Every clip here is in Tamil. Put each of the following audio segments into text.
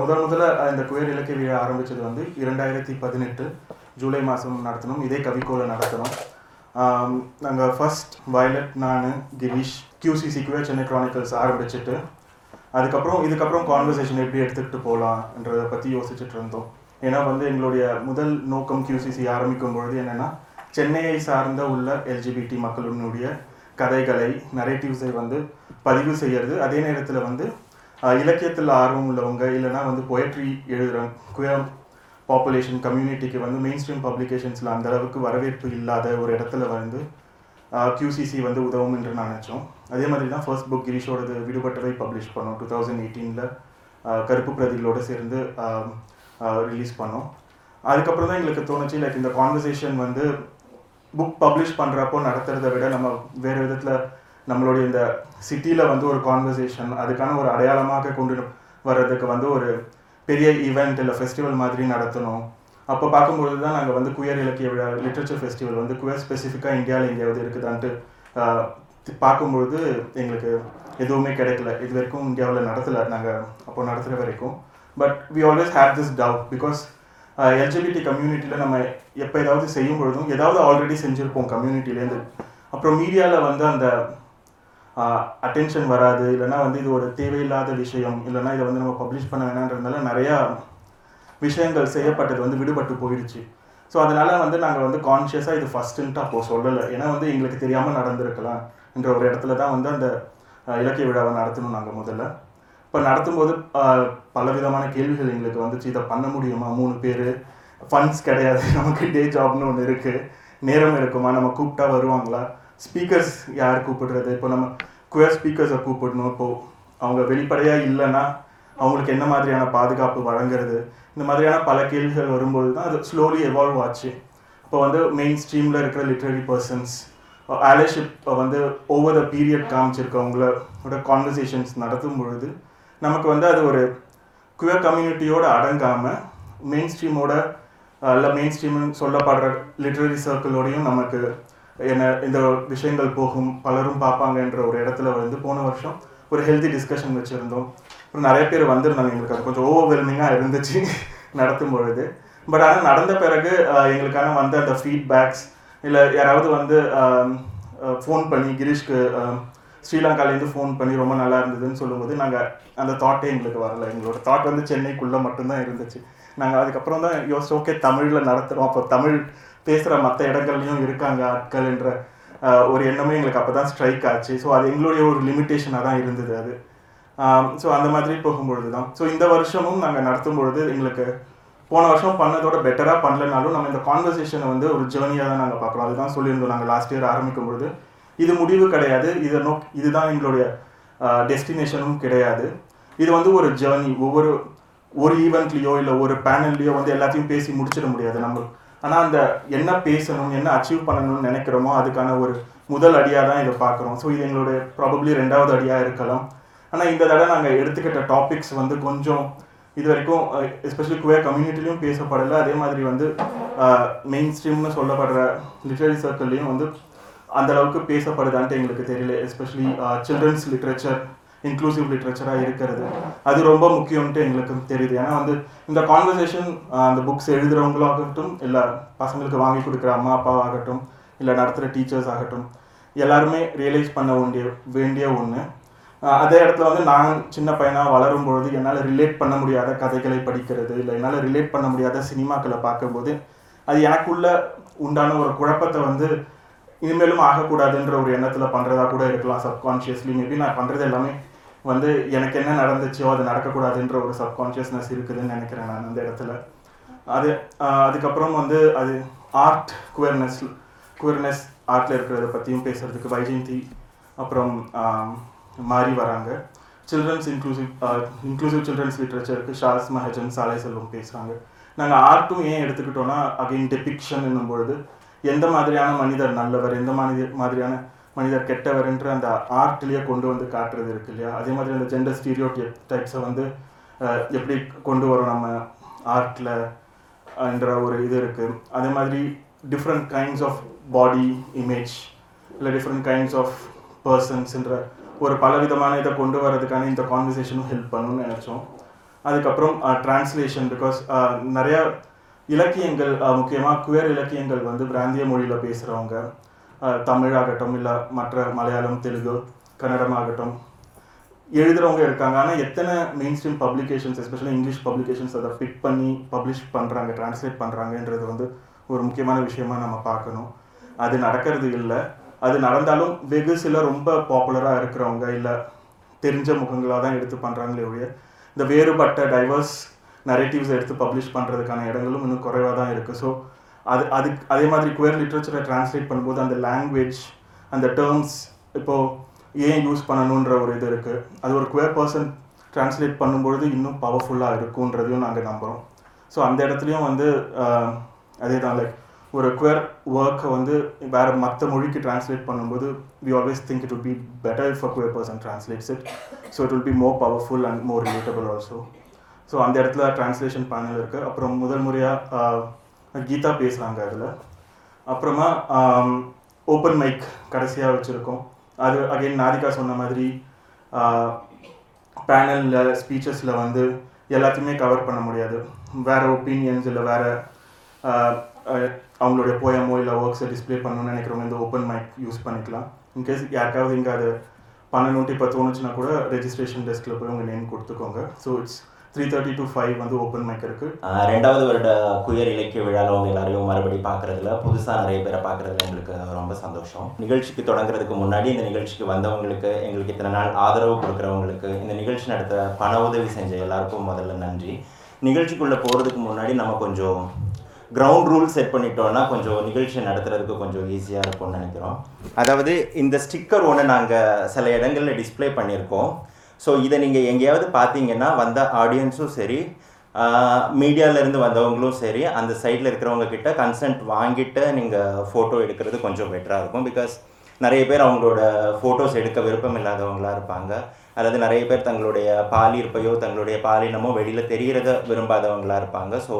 முதல் முதல்ல இந்த குயர் இலக்கிய விழா ஆரம்பித்தது வந்து இரண்டாயிரத்தி பதினெட்டு ஜூலை மாதம் நடத்தினோம் இதே கவிக்கோல நடத்தினோம் நாங்கள் ஃபர்ஸ்ட் வயலட் நான் Girish QCC queer Chennai chronicles ஆரம்பிச்சிட்டு அதுக்கப்புறம் இதுக்கப்புறம் கான்வர்சேஷன் எப்படி எடுத்துக்கிட்டு போகலான்றதை பற்றி யோசிச்சுட்டு இருந்தோம். ஏன்னா வந்து எங்களுடைய முதல் நோக்கம் கியூசிசி ஆரம்பிக்கும் பொழுது என்னென்னா சென்னையை சார்ந்த உள்ள எல்ஜிபிடி மக்களினுடைய கதைகளை நரேட்டிவ்ஸை வந்து பதிவு செய்யறது. அதே நேரத்தில் வந்து இலக்கியத்தில் ஆர்வம் உள்ளவங்க இல்லைன்னா வந்து பொயட்ரி எழுதுகிற குயர் பாப்புலேஷன் கம்யூனிட்டிக்கு வந்து மெயின் ஸ்ட்ரீம் பப்ளிகேஷன்ஸில் அந்த அளவுக்கு வரவேற்பு இல்லாத ஒரு இடத்துல வந்து கியூசிசி வந்து உதவும் என்று நான் நினச்சோம். அதே மாதிரி தான் ஃபர்ஸ்ட் புக் கிரீஷோடது விடுபட்டவை பப்ளிஷ் பண்ணோம். டூ தௌசண்ட் எயிட்டீனில் கருப்பு பிரதிகளோடு சேர்ந்து ரிலீஸ் பண்ணோம். அதுக்கப்புறம் தான் எங்களுக்கு தோணுச்சு லைக் இந்த கான்வர்சேஷன் வந்து புக் பப்ளிஷ் பண்ணுறப்போ நடத்துறதை விட நம்ம வேறு விதத்தில் நம்மளுடைய இந்த சிட்டியில் வந்து ஒரு கான்வர்சேஷன் அதுக்கான ஒரு அடையாளமாக கொண்டு வர்றதுக்கு வந்து ஒரு பெரிய ஈவெண்ட் இல்லை ஃபெஸ்டிவல் மாதிரி நடத்தணும். அப்போ பார்க்கும்பொழுது தான் நாங்கள் வந்து குயர் இலக்கிய விழா லிட்ரேச்சர் ஃபெஸ்டிவல் வந்து குயர் ஸ்பெசிஃபிக்காக இந்தியாவில் எங்கேயாவது இருக்குதான்ட்டு பார்க்கும்பொழுது எங்களுக்கு எதுவுமே கிடைக்கல. இது வரைக்கும் இந்தியாவில் நடத்தலை. நாங்கள் அப்போ நடத்துகிற வரைக்கும். But we always had this doubt because LGBT கம்யூனிட்டியில் நம்ம எப்போ ஏதாவது செய்யும் பொழுதும் ஏதாவது ஆல்ரெடி செஞ்சுருப்போம் கம்யூனிட்டிலேருந்து அப்புறம் மீடியாவில் வந்து அந்த அட்டென்ஷன் வராது இல்லைன்னா வந்து இது ஒரு தேவையில்லாத விஷயம் இல்லைன்னா இதை வந்து நம்ம பப்ளிஷ் பண்ண வேணான்றதுனால நிறையா விஷயங்கள் செய்யப்பட்டது வந்து விடுபட்டு போயிடுச்சு. ஸோ அதனால் வந்து நாங்கள் வந்து கான்ஷியஸாக இது ஃபஸ்ட்டுன்ட்டு அப்போது சொல்லலை. ஏன்னா வந்து எங்களுக்கு தெரியாமல் நடந்திருக்கலாம் என்ற ஒரு இடத்துல தான் வந்து அந்த இலக்கிய விழாவை நடத்தணும் நாங்கள் முதல்ல. இப்போ நடத்தும்போது பலவிதமான கேள்விகள் எங்களுக்கு வந்துச்சு. இதை பண்ண முடியுமா? மூணு பேர். ஃபண்ட்ஸ் கிடையாது. நமக்கு டே ஜாப்னு ஒன்று இருக்குது நேரம் இருக்குமா? நம்ம கூப்பிட்டா வருவாங்களா? ஸ்பீக்கர்ஸ் யார் கூப்பிடுறது? இப்போ நம்ம குயர் ஸ்பீக்கர்ஸை கூப்பிடணும். இப்போ அவங்க வெளிப்படையாக இல்லைன்னா அவங்களுக்கு என்ன மாதிரியான பாதுகாப்பு வழங்குறது? இந்த மாதிரியான பல கேள்விகள் வரும்போது தான் அது ஸ்லோலி எவால்வ் ஆச்சு. இப்போ வந்து மெயின் ஸ்ட்ரீமில் இருக்கிற லிட்ரரி பர்சன்ஸ் ஆலர்ஷிப் வந்து ஓவர் த பீரியட் காமிச்சிருக்கவங்களோட கான்வர்சேஷன்ஸ் நடத்தும் பொழுது நமக்கு வந்து அது ஒரு குயர் கம்யூனிட்டியோட அடங்காமல் மெயின் ஸ்ட்ரீமோட இல்லை மெயின் ஸ்ட்ரீம்னு சொல்லப்படுற லிட்ரரி சர்க்கிளோடையும் நமக்கு என்ன இந்த விஷயங்கள் போகும் பலரும் பார்ப்பாங்கன்ற ஒரு இடத்துல வந்து போன வருஷம் ஒரு ஹெல்தி டிஸ்கஷன் வச்சுருந்தோம். அப்புறம் நிறைய பேர் வந்திருந்தாங்க எங்களுக்கு. அது கொஞ்சம் ஓவர்வெல்மிங்காக இருந்துச்சு நடத்தும் பொழுது. பட் ஆனால் நடந்த பிறகு எங்களுக்கான வந்த அந்த ஃபீட்பேக்ஸ் இல்லை யாராவது வந்து ஃபோன் பண்ணி கிரீஷ்க்கு ஸ்ரீலங்காலேருந்து ஃபோன் பண்ணி ரொம்ப நல்லா இருந்ததுன்னு சொல்லும்போது நாங்கள் அந்த தாட்டே எங்களுக்கு வரல. எங்களோட தாட் வந்து சென்னைக்குள்ளே மட்டும்தான் இருந்துச்சு. நாங்கள் அதுக்கப்புறம் தான் யோசிச்சு ஓகே தமிழில் நடத்துகிறோம் அப்போ தமிழ் பேசுகிற மற்ற இடங்கள்லையும் இருக்காங்க ஆட்கள் என்ற ஒரு எண்ணமே எங்களுக்கு அப்போ தான் ஸ்ட்ரைக் ஆச்சு. ஸோ அது எங்களுடைய ஒரு லிமிட்டேஷனாக தான் இருந்தது அது. ஸோ அந்த மாதிரி போகும்பொழுது தான் ஸோ இந்த வருஷமும் நாங்கள் நடத்தும் பொழுது எங்களுக்கு போன வருஷம் பண்ணதோட பெட்டராக பண்ணலனாலும் நம்ம இந்த கான்வர்சேஷனை வந்து ஒரு ஜேர்னியாக தான் நாங்கள் பார்க்குறோம். அதுதான் சொல்லியிருந்தோம் நாங்கள் லாஸ்ட் இயர் ஆரம்பிக்கும் பொழுது இது முடிவு கிடையாது. இதை நோக் இதுதான் எங்களுடைய டெஸ்டினேஷனும் கிடையாது. இது வந்து ஒரு ஜேர்னி ஒவ்வொரு ஒரு ஈவெண்ட்லேயோ இல்லை ஒரு பேனல்லையோ வந்து எல்லாத்தையும் பேசி முடிச்சிட முடியாது. நம்ம ஆனால் அந்த என்ன பேசணும் என்ன அச்சீவ் பண்ணணும்னு நினைக்கிறோமோ அதுக்கான ஒரு முதல் அடியாக தான் இதை பார்க்குறோம். ஸோ இது எங்களுடைய ப்ராபப்ளி ரெண்டாவது அடியாக இருக்கலாம். ஆனால் இந்த தடவை நாங்கள் எடுத்துக்கிட்ட டாபிக்ஸ் வந்து கொஞ்சம் இது வரைக்கும் எஸ்பெஷலி குவேர் கம்யூனிட்டிலையும் பேசப்படலை. அதே மாதிரி வந்து மெயின் ஸ்ட்ரீம்னு சொல்லப்படுற லிட்ரரி சர்க்கிள்லையும் வந்து அந்தளவுக்கு பேசப்படுதான்ட்டு எங்களுக்கு தெரியல. எஸ்பெஷலி சில்ட்ரன்ஸ் லிட்ரேச்சர் இன்க்ளூசிவ் லிட்ரேச்சராக இருக்கிறது. அது ரொம்ப முக்கியம்ட்டு எங்களுக்கு தெரியுது. ஏன்னா வந்து இந்த கான்வர்சேஷன் அந்த புக்ஸ் எழுதுகிறவங்களாகட்டும் இல்லை பசங்களுக்கு வாங்கி கொடுக்குற அம்மா அப்பாவாகட்டும் இல்லை நடத்துகிற டீச்சர்ஸ் ஆகட்டும் எல்லாருமே ரியலைஸ் பண்ண வேண்டிய வேண்டிய ஒன்று அதே இடத்துல வந்து நான் சின்ன பையனாக வளரும் பொழுது என்னால் ரிலேட் பண்ண முடியாத கதைகளை படிக்கிறது இல்லை என்னால் ரிலேட் பண்ண முடியாத சினிமாக்களை பார்க்கும்போது அது எனக்குள்ள உண்டான ஒரு குழப்பத்தை வந்து இனிமேலும் ஆகக்கூடாதுன்ற ஒரு எண்ணத்தில் பண்ணுறதா கூட இருக்கலாம் சப்கான்ஷியஸ்லி மேபி நான் பண்ணுறது எல்லாமே வந்து எனக்கு என்ன நடந்துச்சோ அது நடக்கக்கூடாதுன்ற ஒரு சப்கான்ஷியஸ்னஸ் இருக்குதுன்னு நினைக்கிறேன் நான் அந்த இடத்துல. அது அதுக்கப்புறம் வந்து அது ஆர்ட் குவர்னஸ் குவர்னஸ் ஆர்ட்டில் இருக்கிறத பற்றியும் பேசுகிறதுக்கு வைஜெயந்தி அப்புறம் மாறி வராங்க. சில்ட்ரன்ஸ் இன்க்ளூசிவ் இன்க்ளூசிவ் சில்ட்ரன்ஸ் லிட்ரேச்சருக்கு ஷாஸ் மஹஜன் சாலை செல்வம் பேசுகிறாங்க நாங்கள் ஆர்ட்டும் ஏன் எடுத்துக்கிட்டோன்னா அகைன் டெபிக்ஷன் என்னும் பொழுது எந்த மாதிரியான மனிதர் நல்லவர் எந்த மாதிரி மாதிரியான மனிதர் கெட்டவர் என்று அந்த ஆர்ட்லேயே கொண்டு வந்து காட்டுறது இருக்கு இல்லையா? அதே மாதிரி அந்த ஜெண்டர் ஸ்டீரியோ டைப்ஸை வந்து எப்படி கொண்டு வரோம் நம்ம ஆர்ட்டில் என்ற ஒரு இது இருக்குது அதே மாதிரி different kinds of body image இல்லை டிஃப்ரெண்ட் கைண்ட்ஸ் ஆஃப் பர்சன்ஸ்ன்ற ஒரு பலவிதமான இதை கொண்டு வரதுக்கான இந்த கான்வர்சேஷனும் ஹெல்ப் பண்ணணும்னு நினச்சோம். அதுக்கப்புறம் டிரான்ஸ்லேஷன் பிகாஸ் நிறையா இலக்கியங்கள் முக்கியமாக குயர் இலக்கியங்கள் வந்து பிராந்திய மொழியில் பேசுகிறவங்க தமிழாகட்டும் இல்லை மற்ற மலையாளம் தெலுங்கு கன்னடம் ஆகட்டும் இருக்காங்க. ஆனால் எத்தனை mainstream publications especially English publications அதை பிக் பண்ணி பப்ளிஷ் பண்ணுறாங்க டிரான்ஸ்லேட் பண்ணுறாங்கன்றது வந்து ஒரு முக்கியமான விஷயமா நம்ம பார்க்கணும். அது நடக்கிறது இல்லை. அது நடந்தாலும் வெகு சில ரொம்ப பாப்புலராக இருக்கிறவங்க இல்லை தெரிஞ்ச முகங்களாக தான் எடுத்து பண்ணுறாங்களே ஒழிய இந்த வேறுபட்ட டைவர்ஸ் நரேட்டிவ்ஸ் எடுத்து பப்ளிஷ் பண்ணுறதுக்கான இடங்களும் இன்னும் குறைவாக தான் இருக்குது ஸோ அது அதுக்கு அதே மாதிரி குயர் லிட்ரேச்சரை டிரான்ஸ்லேட் பண்ணும்போது அந்த லாங்குவேஜ் அந்த டேர்ம்ஸ் இப்போது ஏன் யூஸ் பண்ணணுன்ற ஒரு இது இருக்குது அது ஒரு குயர் பர்சன் டிரான்ஸ்லேட் பண்ணும்பொழுது இன்னும் பவர்ஃபுல்லாக இருக்குன்றதையும் நாங்கள் நம்புகிறோம் ஸோ அந்த இடத்துலையும் வந்து அதே தான் லைக் ஒரு குயர் ஒர்க்கை வந்து வேறு மற்ற மொழிக்கு டிரான்ஸ்லேட் பண்ணும்போது we always think it will be better if a queer person translates it so it will be more powerful and more relatable also so அந்த இடத்துல டிரான்ஸ்லேஷன் பேனல் இருக்குது அப்புறம் முதல் முறையாக கீதா பேசுகிறாங்க அதில். அப்புறமா ஓப்பன் மைக் கடைசியாக வச்சுருக்கோம். அது அகைன் நாதிகா சொன்ன மாதிரி பேனலில் ஸ்பீச்சஸில் வந்து எல்லாத்தையுமே கவர் பண்ண முடியாது. வேறு ஒப்பீனியன்ஸ் இல்லை வேறு அவங்களுடைய போயமோ இல்லை ஒர்க்ஸை டிஸ்பிளே பண்ணணும்னு நினைக்கிறவங்க இந்த ஓப்பன் மைக் யூஸ் பண்ணிக்கலாம். இன்கேஸ் யாருக்காவது இங்கே அது பண்ணணுன்ட்டு இப்போ தோணுச்சுன்னா கூட ரெஜிஸ்ட்ரேஷன் டெஸ்கில் போய் உங்கள் நேம் கொடுத்துக்கோங்க. So it's three thirty to five வந்து ஓப்பன் மைக் இருக்கு. ரெண்டாவது வருட குயர் இலக்கிய விழாவில் அவங்க எல்லாரையும் மறுபடி பார்க்குறதுல புதுசாக நிறைய பேரை பார்க்குறதுல எங்களுக்கு ரொம்ப சந்தோஷம். நிகழ்ச்சிக்கு தொடங்குறதுக்கு முன்னாடி இந்த நிகழ்ச்சிக்கு வந்தவங்களுக்கு எங்களுக்கு இத்தனை நாள் ஆதரவு கொடுக்குறவங்களுக்கு இந்த நிகழ்ச்சி நடத்த பண உதவி செஞ்ச எல்லாருக்கும் முதல்ல நன்றி. நிகழ்ச்சிக்குள்ளே போகிறதுக்கு முன்னாடி நம்ம கொஞ்சம் கிரவுண்ட் ரூல் செட் பண்ணிட்டோம்னா கொஞ்சம் நிகழ்ச்சி நடத்துறதுக்கு கொஞ்சம் ஈஸியாக இருக்கும்னு நினைக்கிறோம். அதாவது இந்த ஸ்டிக்கர் ஒன்று நாங்கள் சில இடங்களில் டிஸ்பிளே பண்ணியிருக்கோம். ஸோ இதை நீங்கள் எங்கேயாவது பார்த்தீங்கன்னா வந்த ஆடியன்ஸும் சரி மீடியாவிலேருந்து வந்தவங்களும் சரி அந்த சைடில் இருக்கிறவங்க கிட்ட கன்சென்ட் வாங்கிட்டு நீங்கள் ஃபோட்டோ எடுக்கிறது கொஞ்சம் பெட்டராக இருக்கும். பிகாஸ் நிறைய பேர் அவங்களோட ஃபோட்டோஸ் எடுக்க விருப்பம் இல்லாதவங்களாக இருப்பாங்க. அல்லது நிறைய பேர் தங்களுடைய பாலிருப்பையோ தங்களுடைய பாலினமோ வெளியில் தெரிகிறத விரும்பாதவங்களாக இருப்பாங்க. ஸோ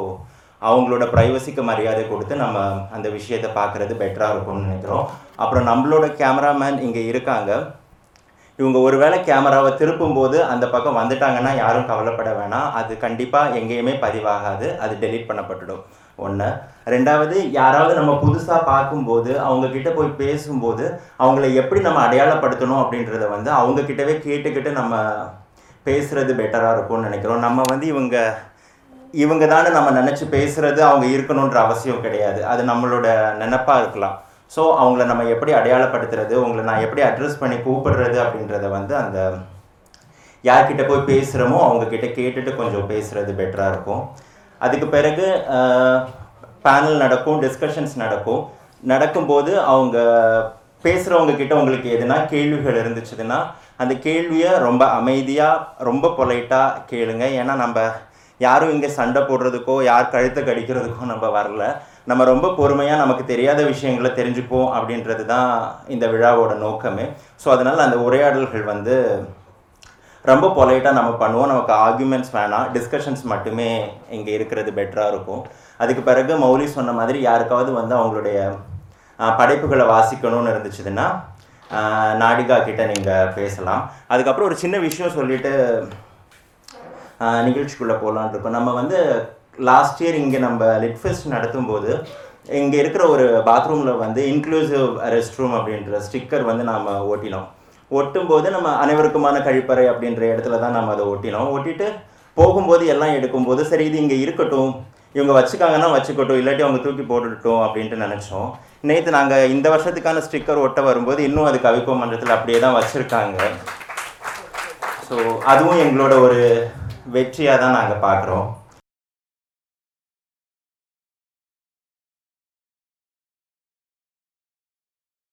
அவங்களோட ப்ரைவசிக்கு மரியாதை கொடுத்து நம்ம அந்த விஷயத்தை பார்க்குறது பெட்டராக இருக்கும்னு நினைக்கிறோம். அப்புறம் நம்மளோட கேமராமேன் இங்கே இருக்காங்க. இவங்க ஒருவேளை கேமராவை திருப்பும் போது அந்த பக்கம் வந்துட்டாங்கன்னா யாரும் கவலைப்பட வேணாம். அது கண்டிப்பாக எங்கேயுமே பதிவாகாது. அது டெலீட் பண்ணப்பட்டுடும். ஒன்று ரெண்டாவது யாராவது நம்ம புதுசாக பார்க்கும்போது அவங்கக்கிட்ட போய் பேசும்போது அவங்கள எப்படி நம்ம அடையாளப்படுத்தணும் அப்படின்றத வந்து அவங்கக்கிட்டவே கேட்டுக்கிட்டு நம்ம பேசுகிறது பெட்டராக இருக்கும்னு நினைக்கிறோம். நம்ம வந்து இவங்க இவங்க தானே நம்ம நினச்சி பேசுகிறது அவங்க இருக்கணுன்ற அவசியம் கிடையாது. அது நம்மளோட நினப்பாக இருக்கலாம். ஸோ அவங்கள நம்ம எப்படி அடையாளப்படுத்துறது? உங்களை நான் எப்படி அட்ரஸ் பண்ணி கூப்பிடுறது அப்படின்றத வந்து அந்த யார்கிட்ட போய் பேசுகிறோமோ அவங்கக்கிட்ட கேட்டுட்டு கொஞ்சம் பேசுகிறது பெட்டராக இருக்கும். அதுக்கு பிறகு பேனல் நடக்கும் டிஸ்கஷன்ஸ் நடக்கும். நடக்கும்போது அவங்க பேசுகிறவங்க கிட்ட உங்களுக்கு எதுனா கேள்விகள் இருந்துச்சுன்னா அந்த கேள்வியை ரொம்ப அமைதியாக ரொம்ப பொலைட்டாக கேளுங்க. ஏன்னா நம்ம யாரும் இங்கே சண்டை போடுறதுக்கோ யார் கழுத்தை கடிக்கிறதுக்கோ நம்ம வரல. நம்ம ரொம்ப பொறுமையாக நமக்கு தெரியாத விஷயங்களை தெரிஞ்சுப்போம் அப்படின்றது தான் இந்த விழாவோட நோக்கமே. ஸோ அதனால் அந்த உரையாடல்கள் வந்து ரொம்ப பொலைட்டாக நம்ம பண்ணுவோம். நமக்கு ஆர்குமெண்ட்ஸ் வேணாம். டிஸ்கஷன்ஸ் மட்டுமே இங்கே இருக்கிறது பெட்டராக இருக்கும். அதுக்கு பிறகு மௌலி சொன்ன மாதிரி யாருக்காவது வந்து அவங்களுடைய படைப்புகளை வாசிக்கணும்னு இருந்துச்சுன்னா நாடிகா கிட்ட நீங்கள் பேசலாம். அதுக்கப்புறம் ஒரு சின்ன விஷயம் சொல்லிட்டு நிகழ்ச்சிக்குள்ளே போகலான் இருக்கோம். நம்ம வந்து லாஸ்ட் இயர் இங்கே நம்ம லிட்ஃபெஸ்ட் நடத்தும் போது இங்கே இருக்கிற ஒரு பாத்ரூமில் வந்து இன்க்ளூசிவ் ரெஸ்ட் ரூம் அப்படின்ற ஸ்டிக்கர் வந்து நாம் ஓட்டினோம். ஒட்டும்போது நம்ம அனைவருக்குமான கழிப்பறை அப்படின்ற இடத்துல தான் நம்ம அதை ஒட்டினோம். ஒட்டிட்டு போகும்போது எல்லாம் எடுக்கும்போது சரி இது இங்கே இருக்கட்டும். இவங்க வச்சுக்காங்கன்னா வச்சுக்கட்டும் இல்லாட்டி அவங்க தூக்கி போட்டுட்டோம் அப்படின்ட்டு நினச்சோம். நேற்று நாங்கள் இந்த வருஷத்துக்கான ஸ்டிக்கர் ஒட்ட வரும்போது இன்னும் அது கவிப்போ மன்றத்தில் அப்படியே தான் வச்சுருக்காங்க. ஸோ அதுவும் எங்களோட ஒரு வெற்றியாக தான் நாங்கள் பார்க்குறோம்